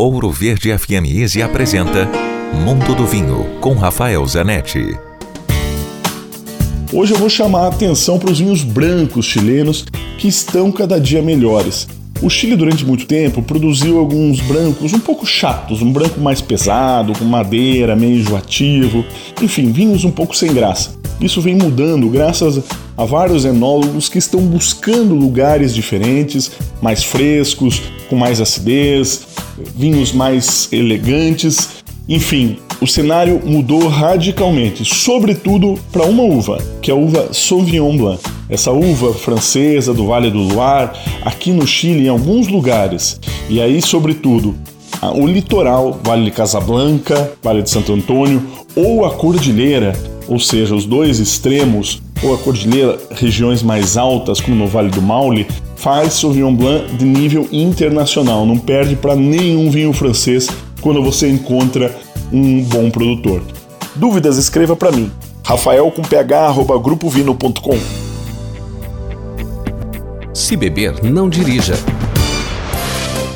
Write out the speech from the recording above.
Ouro Verde FM Easy apresenta Mundo do Vinho com Rafael Zanetti. Hoje eu vou chamar a atenção para os vinhos brancos chilenos que estão cada dia melhores. O Chile, durante muito tempo, produziu alguns brancos um pouco chatos, um branco mais pesado, com madeira, meio enjoativo, enfim, vinhos um pouco sem graça. Isso vem mudando graças a vários enólogos que estão buscando lugares diferentes, mais frescos, com mais acidez, vinhos mais elegantes. Enfim, o cenário mudou radicalmente, sobretudo para uma uva, que é a uva Sauvignon Blanc. Essa uva francesa do Vale do Loire, aqui no Chile, em alguns lugares, e aí, sobretudo, o litoral, Vale de Casablanca, Vale de Santo Antônio, ou a Cordilheira, ou seja, os dois extremos, ou a Cordilheira, regiões mais altas, como no Vale do Maule, faz Sauvignon Blanc de nível internacional, não perde para nenhum vinho francês quando você encontra um bom produtor. Dúvidas, escreva para mim. Rafael com ph, grupovino.com Se beber, não dirija.